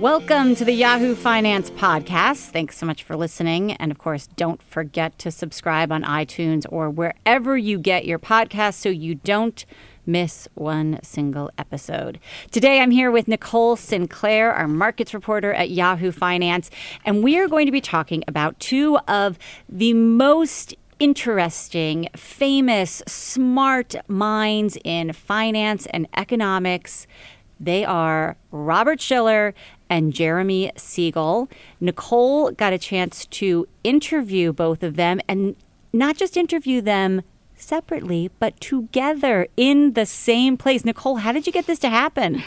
Welcome to the Yahoo Finance Podcast. Thanks so much for listening. And of course, don't forget to subscribe on iTunes or wherever you get your podcasts so you don't miss one single episode. Today, I'm here with Nicole Sinclair, our markets reporter at Yahoo Finance, and we are going to be talking about two of the most interesting, famous, smart minds in finance and economics. They are Robert Shiller and Jeremy Siegel. Nicole got a chance to interview both of them and not just interview them separately, but together in the same place. Nicole, how did you get this to happen?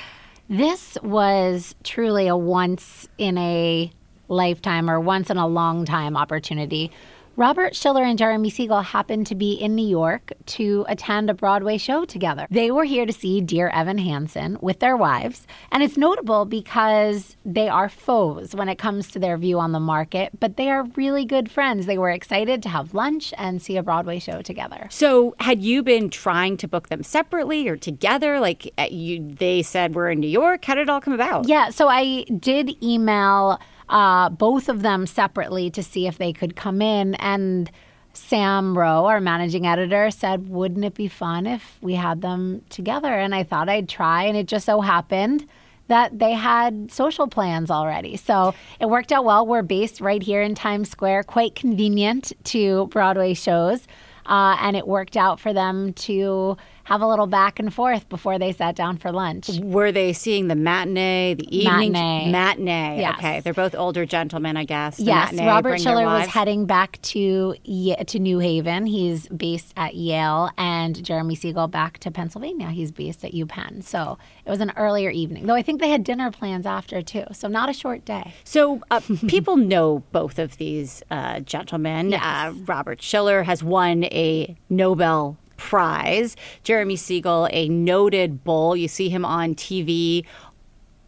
This was truly a once in a lifetime or once in a long time opportunity. Robert Shiller and Jeremy Siegel happened to be in New York to attend a Broadway show together. They were here to see Dear Evan Hansen with their wives, and it's notable because they are foes when it comes to their view on the market, but they are really good friends. They were excited to have lunch and see a Broadway show together. So, had you been trying to book them separately or together? Like uh, you, they said we're in New York. How did it all come about? Yeah, so I did email uh, both of them separately to see if they could come in. And Sam Ro, our managing editor, said, Wouldn't it be fun if we had them together? And I thought I'd try. And it just so happened that they had social plans already. So it worked out well. We're based right here in Times Square, quite convenient to Broadway shows. Uh, and it worked out for them to have a little back and forth before they sat down for lunch. Were they seeing the matinee, the evening matinee? Matinee. Yes. Okay, they're both older gentlemen, I guess. The yes, matinee, Robert Shiller was heading back to to New Haven. He's based at Yale, and Jeremy Siegel back to Pennsylvania. He's based at UPenn. So it was an earlier evening, though. I think they had dinner plans after too. So not a short day. So uh, people know both of these uh, gentlemen. Yes. Uh, Robert Shiller has won a Nobel Prize. Jeremy Siegel, a noted bull. You see him on TV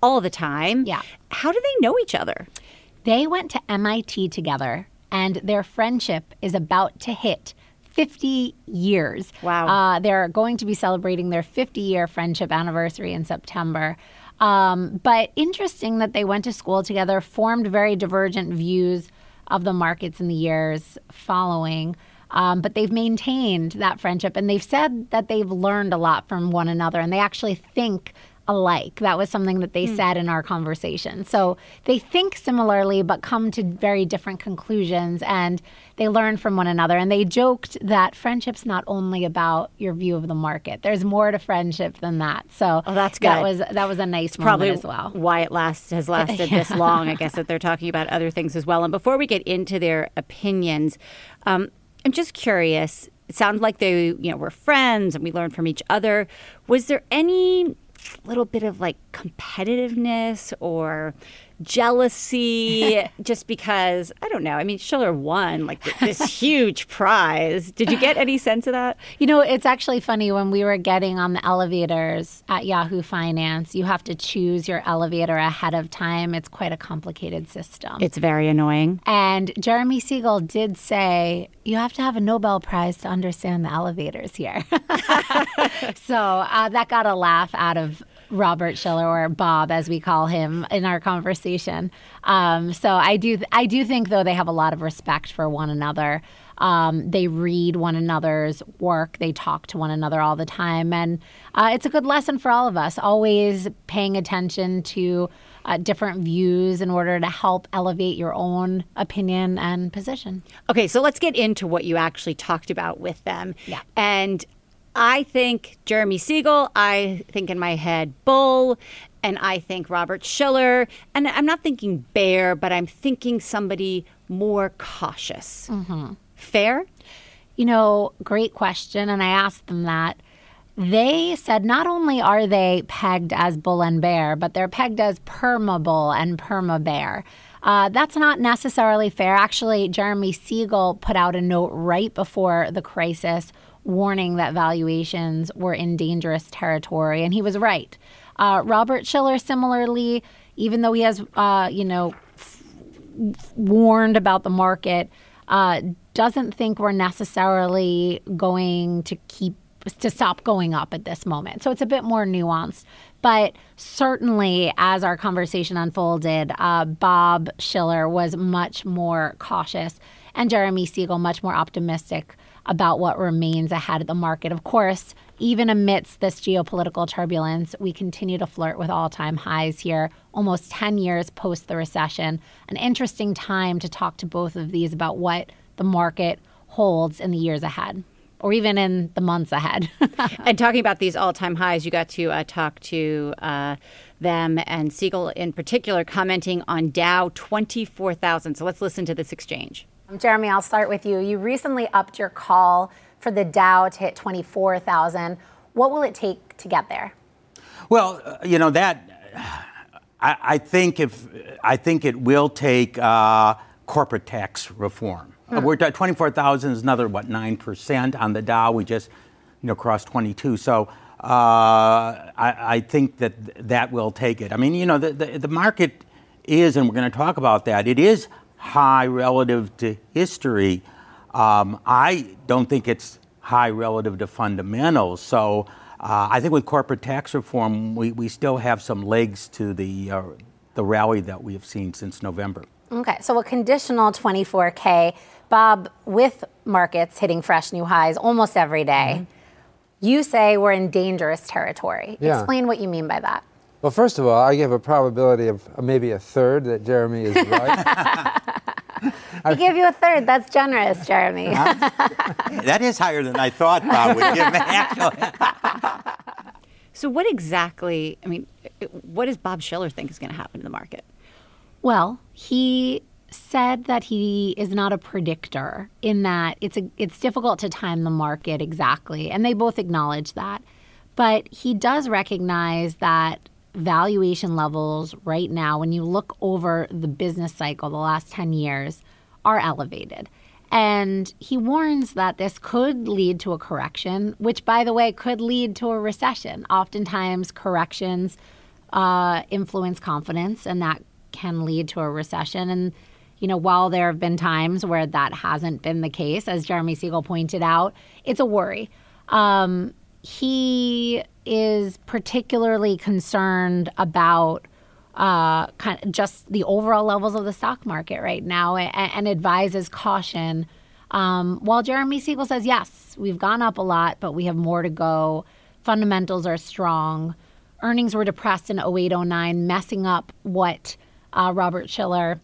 all the time. Yeah. How do they know each other? They went to MIT together, and their friendship is about to hit 50 years. Wow. Uh, they're going to be celebrating their 50 year friendship anniversary in September. Um, but interesting that they went to school together, formed very divergent views of the markets in the years following. Um, but they've maintained that friendship and they've said that they've learned a lot from one another and they actually think alike. That was something that they said in our conversation. So they think similarly, but come to very different conclusions and they learn from one another. And they joked that friendship's not only about your view of the market, there's more to friendship than that. So Oh, that's good. that was that was a nice Probably moment as well. why it lasts has lasted this long. I guess that they're talking about other things as well. And before we get into their opinions, um, I'm just curious. It sounds like they, you know, were friends and we learned from each other. Was there any little bit of like competitiveness or jealousy just because I don't know. I mean, Shiller won like this huge prize. Did you get any sense of that? You know, it's actually funny when we were getting on the elevators at Yahoo Finance, you have to choose your elevator ahead of time. It's quite a complicated system. It's very annoying. and Jeremy Siegel did say, you have to have a Nobel Prize to understand the elevators here. so uh, that got a laugh out of Robert Shiller or Bob, as we call him in our conversation. Um, so I do, I do think though they have a lot of respect for one another. Um, they read one another's work. They talk to one another all the time, and uh, it's a good lesson for all of us. Always paying attention to uh, different views in order to help elevate your own opinion and position. Okay, so let's get into what you actually talked about with them. Yeah. And I think Jeremy Siegel, I think in my head Bull, and I think Robert Shiller. And I'm not thinking bear, but I'm thinking somebody more cautious. Mm-hmm. Fair? You know, great question. And I asked them that. They said not only are they pegged as bull and bear, but they're pegged as perma bull and perma bear. Uh, that's not necessarily fair. Actually, Jeremy Siegel put out a note right before the crisis warning that valuations were in dangerous territory, and he was right. Uh, Robert Shiller, similarly, even though he has, uh, you know, f- warned about the market, uh, doesn't think we're necessarily going to keep to stop going up at this moment. So it's a bit more nuanced. But certainly, as our conversation unfolded, uh, Bob Shiller was much more cautious, and Jeremy Siegel much more optimistic about what remains ahead of the market. Of course, even amidst this geopolitical turbulence, we continue to flirt with all time highs here, almost 10 years post the recession. An interesting time to talk to both of these about what the market holds in the years ahead or even in the months ahead. and talking about these all time highs, you got to uh, talk to uh, them and Siegel in particular commenting on Dow 24,000. So let's listen to this exchange. Jeremy, I'll start with you. You recently upped your call for the Dow to hit 24,000. What will it take to get there? Well, uh, you know that I, I, think if I think it will take uh, corporate tax reform. Hmm. We're at 24,000 is another what nine percent on the Dow. We just you know crossed 22. So. Uh, I, I, think that that will take it. I mean, you know, the, the, the market is, and we're going to talk about that, it is high relative to history. Um, I don't think it's high relative to fundamentals. So uh, I think with corporate tax reform, we, we still have some legs to the, uh, the rally that we have seen since November. Okay, so a conditional 24K. Bob, with markets hitting fresh new highs almost every day, mm-hmm. you say we're in dangerous territory. Yeah. Explain what you mean by that. Well, first of all, I give a probability of uh, maybe a third that Jeremy is right. I give you a third. That's generous, Jeremy. Uh-huh. that is higher than I thought Bob would give me, actually. so, what exactly, I mean, uh, what does Bob Shiller think is going to happen in the market? Well, he said that he is not a predictor in that it's a, it's difficult to time the market exactly and they both acknowledge that but he does recognize that valuation levels right now, when you look over the business cycle the last 10 years, are elevated. And he warns that this could lead to a correction, which, by the way, could lead to a recession. Oftentimes, corrections uh, influence confidence, and that can lead to a recession. And, you know, while there have been times where that hasn't been the case, as Jeremy Siegel pointed out, it's a worry. Um, he is particularly concerned about uh, kind of just the overall levels of the stock market right now and, and advises caution. Um, while Jeremy Siegel says, yes, we've gone up a lot, but we have more to go. Fundamentals are strong. Earnings were depressed in 08, 09, messing up what uh, Robert Shiller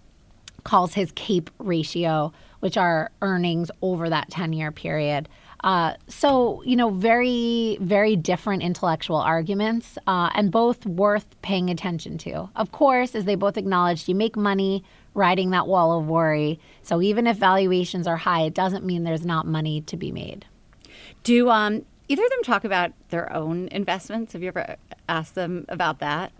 calls his CAPE ratio, which are earnings over that 10 year period. Uh, so, you know, very, very different intellectual arguments uh, and both worth paying attention to. Of course, as they both acknowledged, you make money riding that wall of worry. So even if valuations are high, it doesn't mean there's not money to be made. Do um, either of them talk about their own investments? Have you ever asked them about that?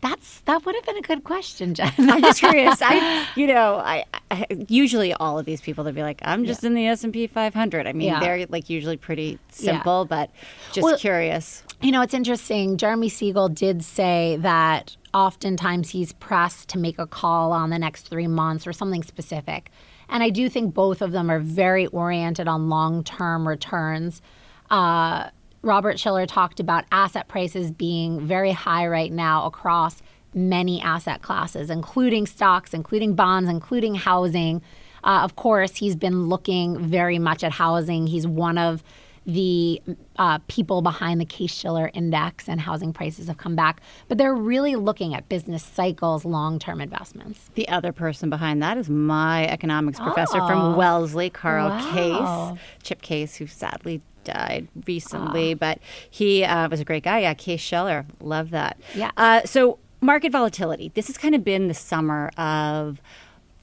That's that would have been a good question, Jen. I'm just curious. I, you know, I, I, usually all of these people they'd be like, I'm just yeah. in the S and P 500. I mean, yeah. they're like usually pretty simple, yeah. but just well, curious. You know, it's interesting. Jeremy Siegel did say that oftentimes he's pressed to make a call on the next three months or something specific, and I do think both of them are very oriented on long term returns. Uh, Robert Shiller talked about asset prices being very high right now across many asset classes, including stocks, including bonds, including housing. Uh, of course, he's been looking very much at housing. He's one of the uh, people behind the Case Shiller Index, and housing prices have come back. But they're really looking at business cycles, long term investments. The other person behind that is my economics professor oh. from Wellesley, Karl wow. Case, Chip Case, who sadly died recently, but he uh, was a great guy. Yeah, Case Shiller, love that. Yeah. Uh, so market volatility. This has kind of been the summer of,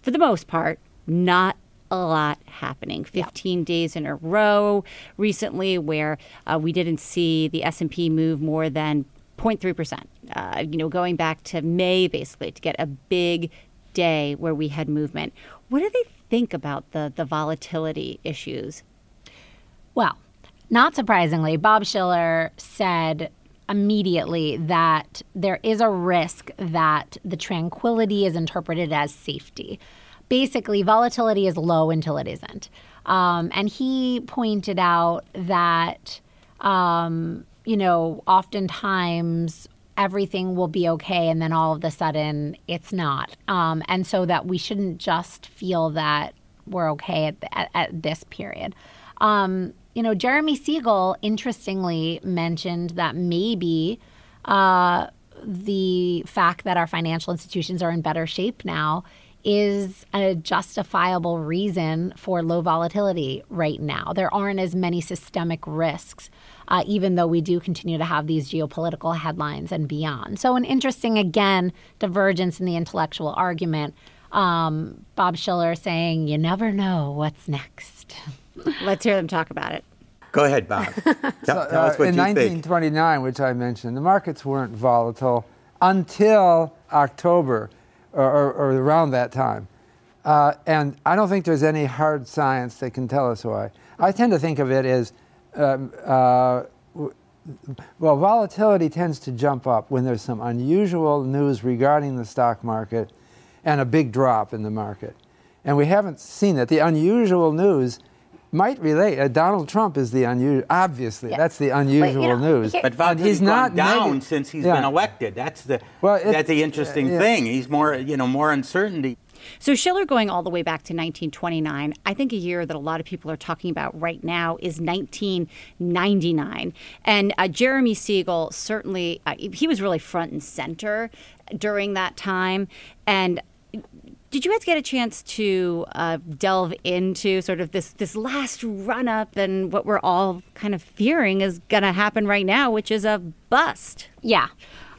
for the most part, not a lot happening 15 yep. days in a row recently where uh, we didn't see the s&p move more than 0.3% uh, you know going back to may basically to get a big day where we had movement what do they think about the the volatility issues well not surprisingly, Bob shiller said immediately that there is a risk that the tranquility is interpreted as safety. Basically, volatility is low until it isn't. Um, and he pointed out that um, you know, oftentimes everything will be okay and then all of a sudden it's not. Um, and so that we shouldn't just feel that we're okay at, at, at this period. Um, you know, Jeremy Siegel interestingly mentioned that maybe uh, the fact that our financial institutions are in better shape now is a justifiable reason for low volatility right now. There aren't as many systemic risks, uh, even though we do continue to have these geopolitical headlines and beyond. So, an interesting, again, divergence in the intellectual argument. Um, Bob Shiller saying, You never know what's next. Let's hear them talk about it. Go ahead, Bob. tell, tell us Uh, what in you think. 1929, which I mentioned, the markets weren't volatile until October or, or, or around that time. Uh, and I don't think there's any hard science that can tell us why. I tend to think of it as um, uh, well, volatility tends to jump up when there's some unusual news regarding the stock market and a big drop in the market. And we haven't seen that. The unusual news might relate. Uh, Donald Trump is the unusual, obviously, Yeah. that's the unusual know, news. here- But volatility's he's not gone down nega- since he's Yeah. been elected. That's the Well, it- that's the interesting yeah. thing. He's more you know more uncertainty. So Shiller going all the way back to 1929, I think a year that a lot of people are talking about right now is 1999. And uh, Jeremy Siegel certainly, uh, he was really front and center during that time. And did you guys get a chance to uh, delve into sort of this this last run up and what we're all kind of fearing is going to happen right now, which is a bust? Yeah.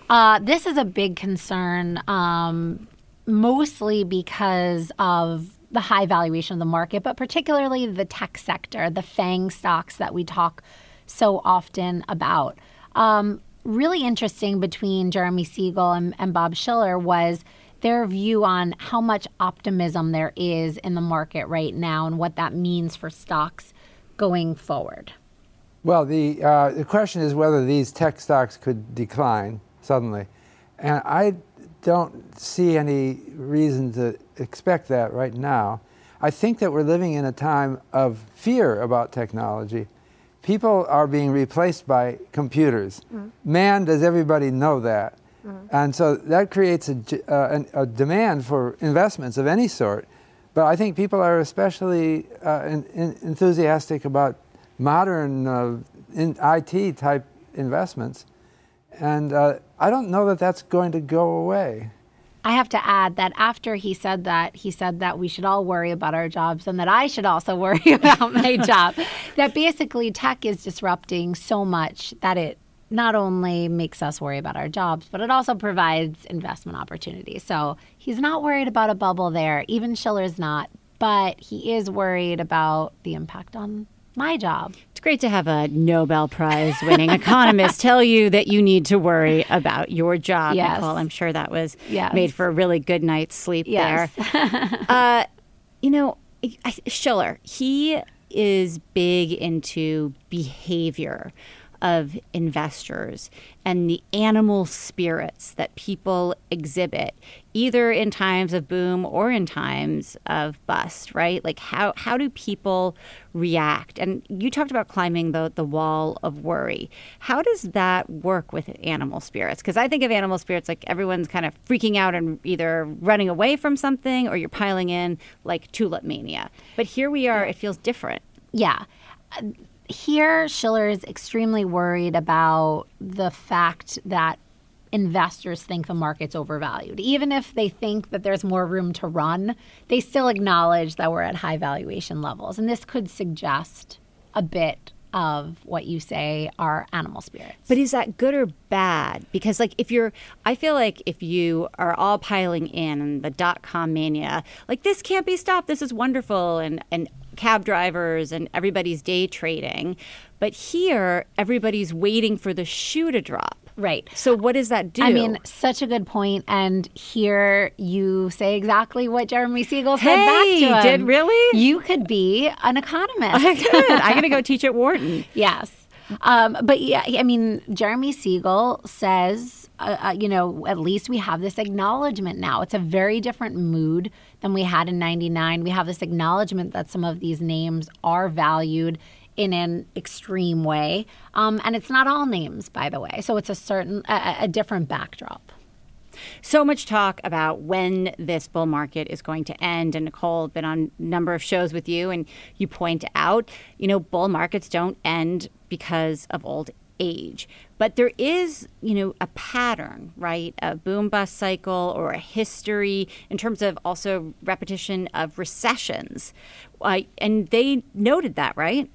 Uh, this is a big concern, um, mostly because of the high valuation of the market, but particularly the tech sector, the FANG stocks that we talk so often about. Um, really interesting between Jeremy Siegel and, and Bob Shiller was their view on how much optimism there is in the market right now and what that means for stocks going forward. Well, the, uh, the question is whether these tech stocks could decline suddenly. And I don't see any reason to expect that right now. I think that we're living in a time of fear about technology. People are being replaced by computers. Man, does everybody know that? And so that creates a, uh, an- a demand for investments of any sort. But I think people are especially uh, in, in enthusiastic about modern uh, in IT type investments. And uh, I don't know that that's going to go away. I have to add that after he said that, he said that we should all worry about our jobs and that I should also worry about my job. That basically tech is disrupting so much that it not only makes us worry about our jobs, but it also provides investment opportunities. So he's not worried about a bubble there. Even Shiller's not, but he is worried about the impact on my job. It's great to have a Nobel Prize winning economist tell you that you need to worry about your job, Yes. Nicole. I'm sure that was Yes. made for a really good night's sleep Yes. there. uh, you know, Shiller, he is big into behavior of investors and the animal spirits that people exhibit either in times of boom or in times of bust right? Like how how do people react? And you talked about climbing the the wall of worry. How does that work with animal spirits? Because i think of animal spirits like everyone's kind of freaking out and either running away from something or you're piling in like tulip mania. But here we are it feels different. Yeah. Here, Shiller is extremely worried about the fact that investors think the market's overvalued. Even if they think that there's more room to run, they still acknowledge that we're at high valuation levels. And this could suggest a bit of what you say are animal spirits. But is that good or bad? Because like if you're I feel like if you are all piling in the dot com mania, like this can't be stopped. This is wonderful and and cab drivers and everybody's day trading. But here everybody's waiting for the shoe to drop. Right. So what does that do? I mean, such a good point. And here you say exactly what Jeremy Siegel said Hey, back to him. did really? You could be an economist. I could. I'm gonna go teach at Wharton. Yes. Um, but yeah, I mean, Jeremy Siegel says, uh, uh, you know, at least we have this acknowledgement now. It's a very different mood than we had in 99. We have this acknowledgement that some of these names are valued in an extreme way. Um, and it's not all names, by the way. So it's a certain, a, a different backdrop. So much talk about when this bull market is going to end. And Nicole, been on a number of shows with you, and you point out, you know, bull markets don't end because of old age. But there is, you know, a pattern, right? A boom bust cycle or a history in terms of also repetition of recessions. Uh, and they noted that, right?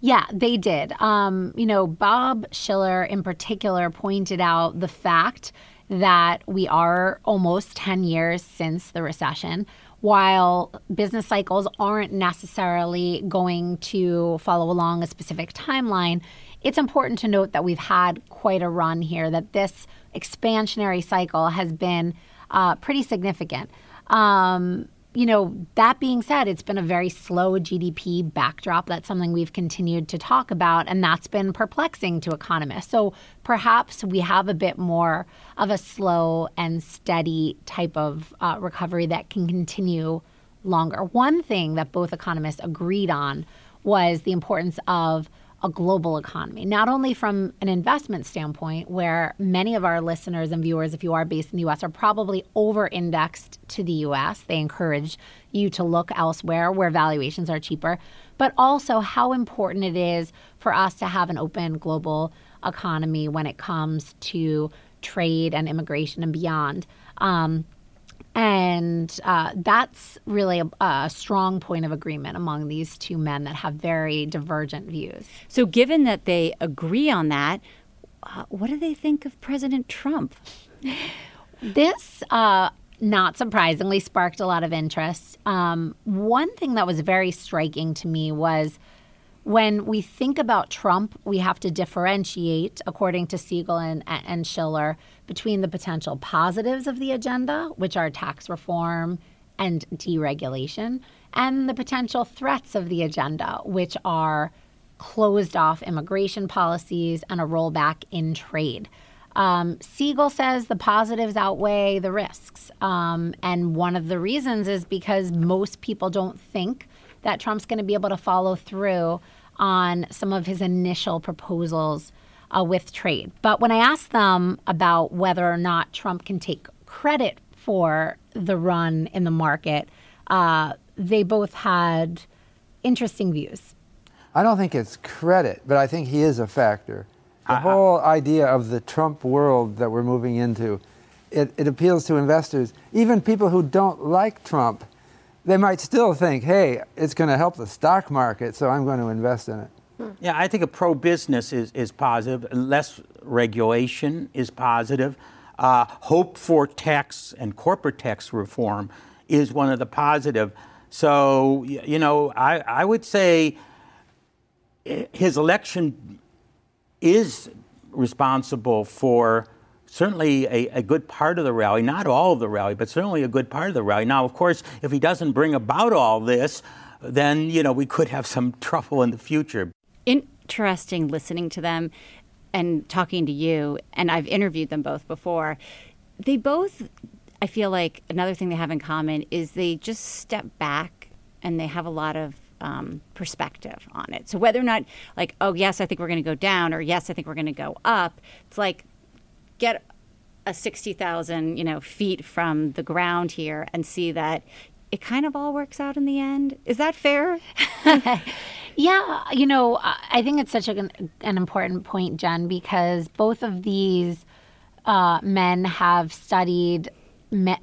Yeah, they did. Um, you know, Bob Shiller in particular pointed out the fact that we are almost 10 years since the recession. While business cycles aren't necessarily going to follow along a specific timeline, it's important to note that we've had quite a run here, that this expansionary cycle has been uh, pretty significant. Um, you know, that being said, it's been a very slow GDP backdrop. That's something we've continued to talk about, and that's been perplexing to economists. So perhaps we have a bit more of a slow and steady type of uh, recovery that can continue longer. One thing that both economists agreed on was the importance of a global economy, not only from an investment standpoint, where many of our listeners and viewers, if you are based in the US, are probably over indexed to the US. They encourage you to look elsewhere where valuations are cheaper, but also how important it is for us to have an open global economy when it comes to trade and immigration and beyond. Um, and uh, that's really a, a, strong point of agreement among these two men that have very divergent views. So, given that they agree on that, uh, what do they think of President Trump? This, uh, not surprisingly, sparked a lot of interest. Um, one thing that was very striking to me was when we think about Trump, we have to differentiate, according to Siegel and, and Shiller, between the potential positives of the agenda, which are tax reform and deregulation, and the potential threats of the agenda, which are closed off immigration policies and a rollback in trade. Um, Siegel says the positives outweigh the risks. Um, and one of the reasons is because most people don't think that Trump's going to be able to follow through on some of his initial proposals uh, with trade. But when I asked them about whether or not Trump can take credit for the run in the market, uh, they both had interesting views. I don't think it's credit, but I think he is a factor. The whole idea of the Trump world that we're moving into, it, it appeals to investors, even people who don't like Trump they might still think, hey, it's going to help the stock market, so I'm going to invest in it. Yeah, I think a pro business is, is positive. Less regulation is positive. Uh, hope for tax and corporate tax reform is one of the positive. So, you know, I, I would say his election is responsible for certainly a, a, good part of the rally, not all of the rally, but certainly a good part of the rally. Now, of course, if he doesn't bring about all this, then you know we could have some trouble in the future. Interesting listening to them and talking to you, and I've interviewed them both before. They both, I feel like another thing they have in common is they just step back and they have a lot of um, perspective on it. So whether or not, like, oh yes, I think we're going to go down, or yes, I think we're going to go up, it's like get a 60,000, you know, feet from the ground here and see that it kind of all works out in the end. Is that fair? yeah, you know, I think it's such an, an important point, Jen, because both of these uh, men have studied,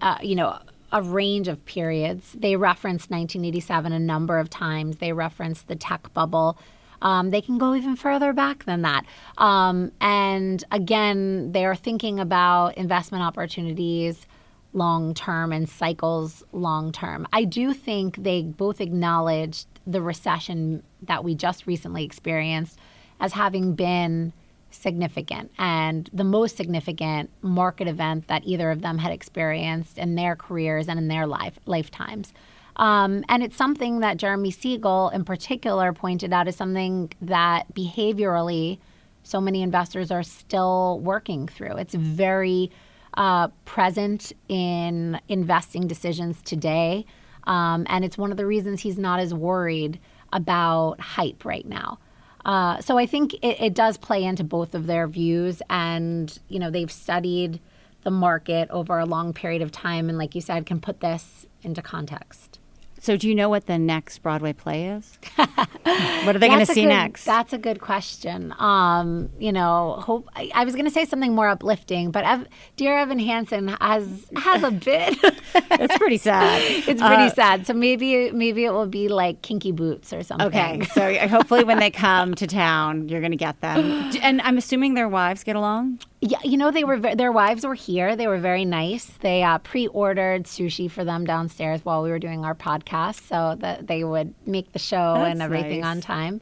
uh, you know, a range of periods. They reference 1987 a number of times. They reference the tech bubble um, they can go even further back than that. Um, and again, they're thinking about investment opportunities long term and cycles long term. I do think they both acknowledged the recession that we just recently experienced as having been significant and the most significant market event that either of them had experienced in their careers and in their life lifetimes. Um, and it's something that Jeremy Siegel, in particular, pointed out as something that behaviorally so many investors are still working through. It's very uh, present in investing decisions today. Um, and it's one of the reasons he's not as worried about hype right now. Uh, so I think it, it does play into both of their views, and you know they've studied the market over a long period of time, and like you said, can put this into context. So, do you know what the next Broadway play is? what are they going to see good- next? That's a good question. Um, you know, hope I, I was going to say something more uplifting, but Ev, dear Evan Hansen has has a bit. It's pretty sad. it's pretty sad. So maybe maybe it will be like Kinky Boots or something. Okay, so hopefully when they come to town, you're going to get them. And I'm assuming their wives get along. Yeah, you know they were their wives were here. They were very nice. They uh, pre-ordered sushi for them downstairs while we were doing our podcast, so that they would make the show That's and everything nice. on time.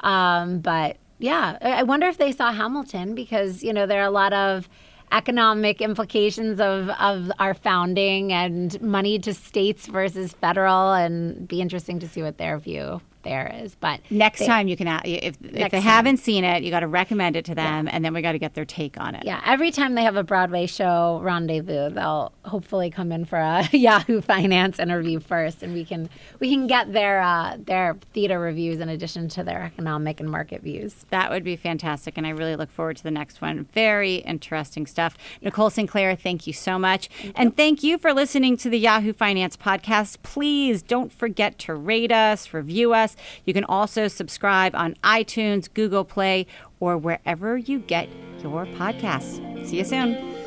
Um, but yeah, I I wonder if they saw Hamilton because you know there are a lot of economic implications of of our founding and money to states versus federal, and be interesting to see what their view there is. But Next they- time you can, if, if they time. haven't seen it, you got to recommend it to them, and then we got to get their take on it. Yeah, every time they have a Broadway show rendezvous, they'll hopefully come in for a Yahoo Finance interview first, and we can we can get their uh, their theater reviews in addition to their economic and market views. That would be fantastic, and I really look forward to the next one. Very interesting stuff. Nicole Sinclair, thank you so much. and thank you for listening to the Yahoo Finance podcast. Please don't forget to rate us, review us. You can also subscribe on iTunes, Google Play, or wherever you get your podcasts. See you soon.